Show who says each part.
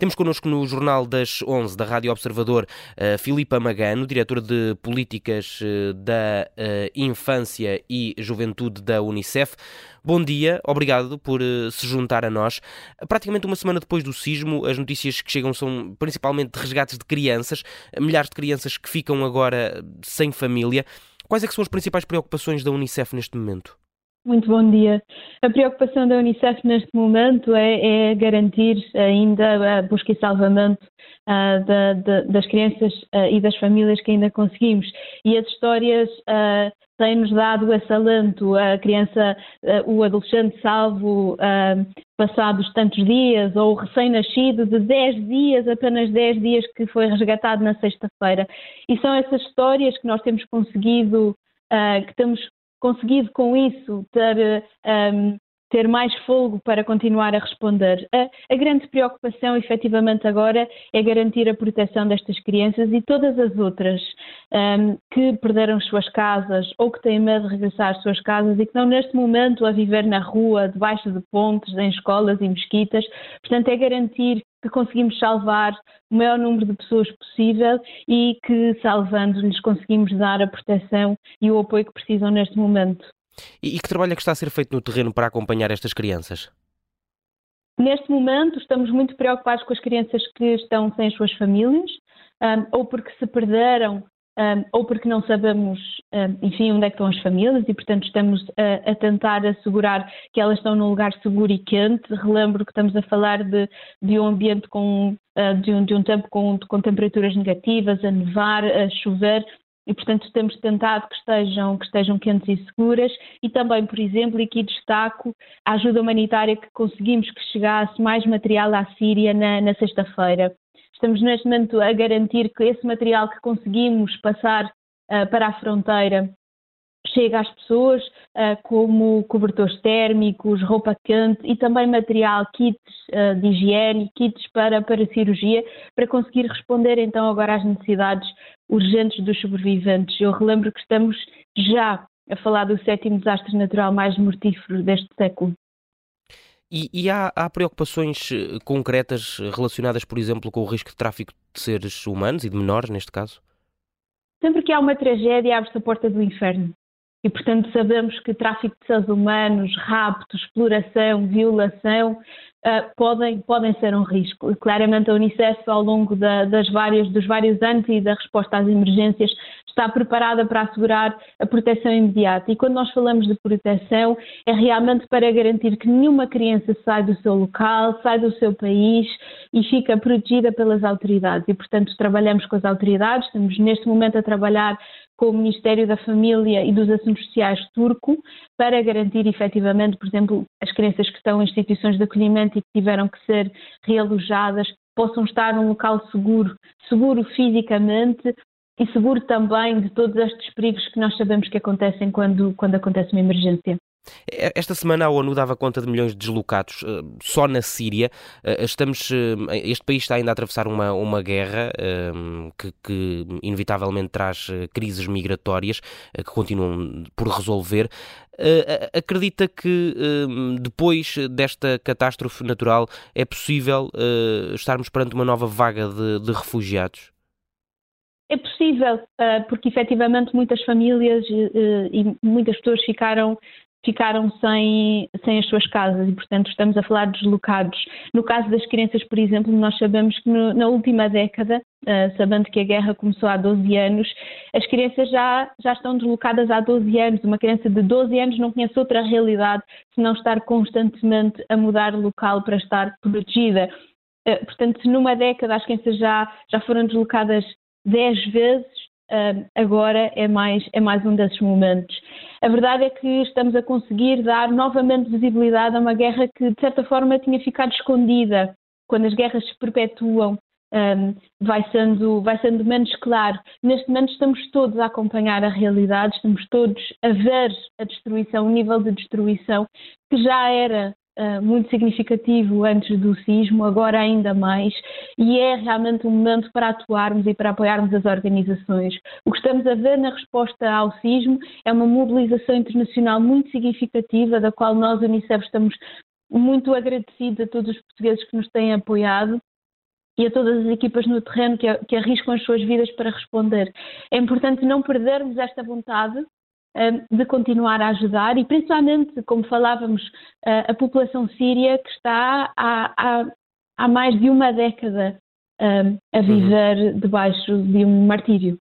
Speaker 1: Temos connosco no Jornal das 11 da Rádio Observador uh, Filipa Magano, diretora de Políticas uh, da uh, Infância e Juventude da Unicef. Bom dia, obrigado por se juntar a nós. Praticamente uma semana depois do sismo, as notícias que chegam são principalmente de resgates de crianças, milhares de crianças que ficam agora sem família. Quais é são as principais preocupações da Unicef neste momento?
Speaker 2: Muito bom dia. A preocupação da Unicef neste momento é, é garantir ainda a busca e salvamento uh, da, da, das crianças uh, e das famílias que ainda conseguimos. E as histórias uh, têm-nos dado esse alento. A criança, o adolescente salvo passados tantos dias, ou o recém-nascido de 10 dias, apenas 10 dias que foi resgatado na sexta-feira. E são essas histórias que nós temos conseguido Uh, que temos conseguido com isso ter, um, ehm, ter mais fogo para continuar a responder. A, a, grande preocupação, efetivamente, agora é garantir a proteção destas crianças e todas as outras um, ehm, que perderam as suas casas ou que têm medo de regressar às suas casas e que estão neste momento a viver na rua, debaixo de pontes, em escolas e mesquitas. Portanto, é garantir que conseguimos salvar o maior número de pessoas possível e que, salvando-lhes, conseguimos dar a proteção e o apoio que precisam neste momento.
Speaker 1: E, que trabalho é que está a ser feito no terreno para acompanhar estas crianças?
Speaker 2: Neste momento, estamos muito preocupados com as crianças que estão sem as suas famílias, um, ou porque se perderam um, ou porque não sabemos, um, enfim, onde é estão as famílias e, portanto, estamos a, a, tentar assegurar que elas estão num lugar seguro e quente. Relembro que estamos a falar de, de um ambiente com, uh, de, um, de um tempo com, com temperaturas negativas, a nevar, a chover, e, portanto, temos tentado que estejam, que estejam quentes e seguras e também, por exemplo, e aqui destaco a ajuda humanitária que conseguimos que chegasse mais material à Síria na, na sexta-feira. Estamos neste momento a garantir que esse material que conseguimos passar uh, para a fronteira chega às pessoas, uh, como cobertores térmicos, roupa quente e também material, kits uh, de higiene, kits para, para cirurgia, para conseguir responder então agora às necessidades urgentes dos sobreviventes. Eu relembro que estamos já a falar do sétimo desastre natural mais mortífero deste século.
Speaker 1: E, e há, há, preocupações eh, concretas relacionadas, por exemplo, com o risco de tráfico de seres humanos e de menores, neste caso?
Speaker 2: Sempre que há uma tragédia, abre-se a porta do inferno. E, portanto, sabemos que tráfico de seres humanos, rapto, exploração, violação uh, podem, podem ser um risco. E, claramente, a Unicef, ao longo da, das várias, dos vários anos e da resposta às emergências, está preparada para assegurar a proteção imediata. E quando nós falamos de proteção, é realmente para garantir que nenhuma criança sai do seu local, sai do seu país e fica protegida pelas autoridades. E, portanto, trabalhamos com as autoridades, estamos neste momento a trabalhar com o Ministério da Família e dos Assuntos Sociais turco para garantir efetivamente, por exemplo, as crianças que estão em instituições de acolhimento e que tiveram que ser realojadas possam estar num local seguro, seguro fisicamente e seguro também de todos estes perigos que nós sabemos que acontecem quando, quando acontece uma emergência.
Speaker 1: Esta semana a ONU dava conta de milhões de deslocados eh, só na Síria. Eh, estamos, eh, este país está ainda a atravessar uma, uma guerra que, que inevitavelmente traz crises migratórias que continuam por resolver. Acredita que depois desta catástrofe natural é possível estarmos perante uma nova vaga de, de refugiados?
Speaker 2: É possível, porque efetivamente muitas famílias e muitas pessoas ficaram ficaram sem, sem as suas casas e, portanto, estamos a falar de deslocados. No caso das crianças, por exemplo, nós sabemos que no, na última década, uh, sabendo que a guerra começou há 12 anos, as crianças já, já estão deslocadas há 12 anos. Uma criança de 12 anos não conhece outra realidade se não estar constantemente a mudar local para estar protegida. Uh, portanto, numa década as crianças já, já foram deslocadas 10 vezes, agora é mais, é mais um desses momentos. A verdade é que estamos a conseguir dar novamente visibilidade a uma guerra que, de certa forma, tinha ficado escondida. Quando as guerras se perpetuam, vai, sendo, vai sendo menos claro. Neste momento estamos todos a acompanhar a realidade, estamos todos a ver a destruição, o nível de destruição que já era uh, muito significativo antes do sismo, agora ainda mais, e é realmente um momento para atuarmos e para apoiarmos as organizações. O que estamos a ver na resposta ao sismo é uma mobilização internacional muito significativa, da qual nós, Unicef, estamos muito agradecidos a todos os portugueses que nos têm apoiado e a todas as equipas no terreno que, que arriscam as suas vidas para responder. É importante não perdermos esta vontade de continuar a ajudar e principalmente, como falávamos, a população síria que está há, há, há mais de uma década a uhum. viver uhum. debaixo de um martírio.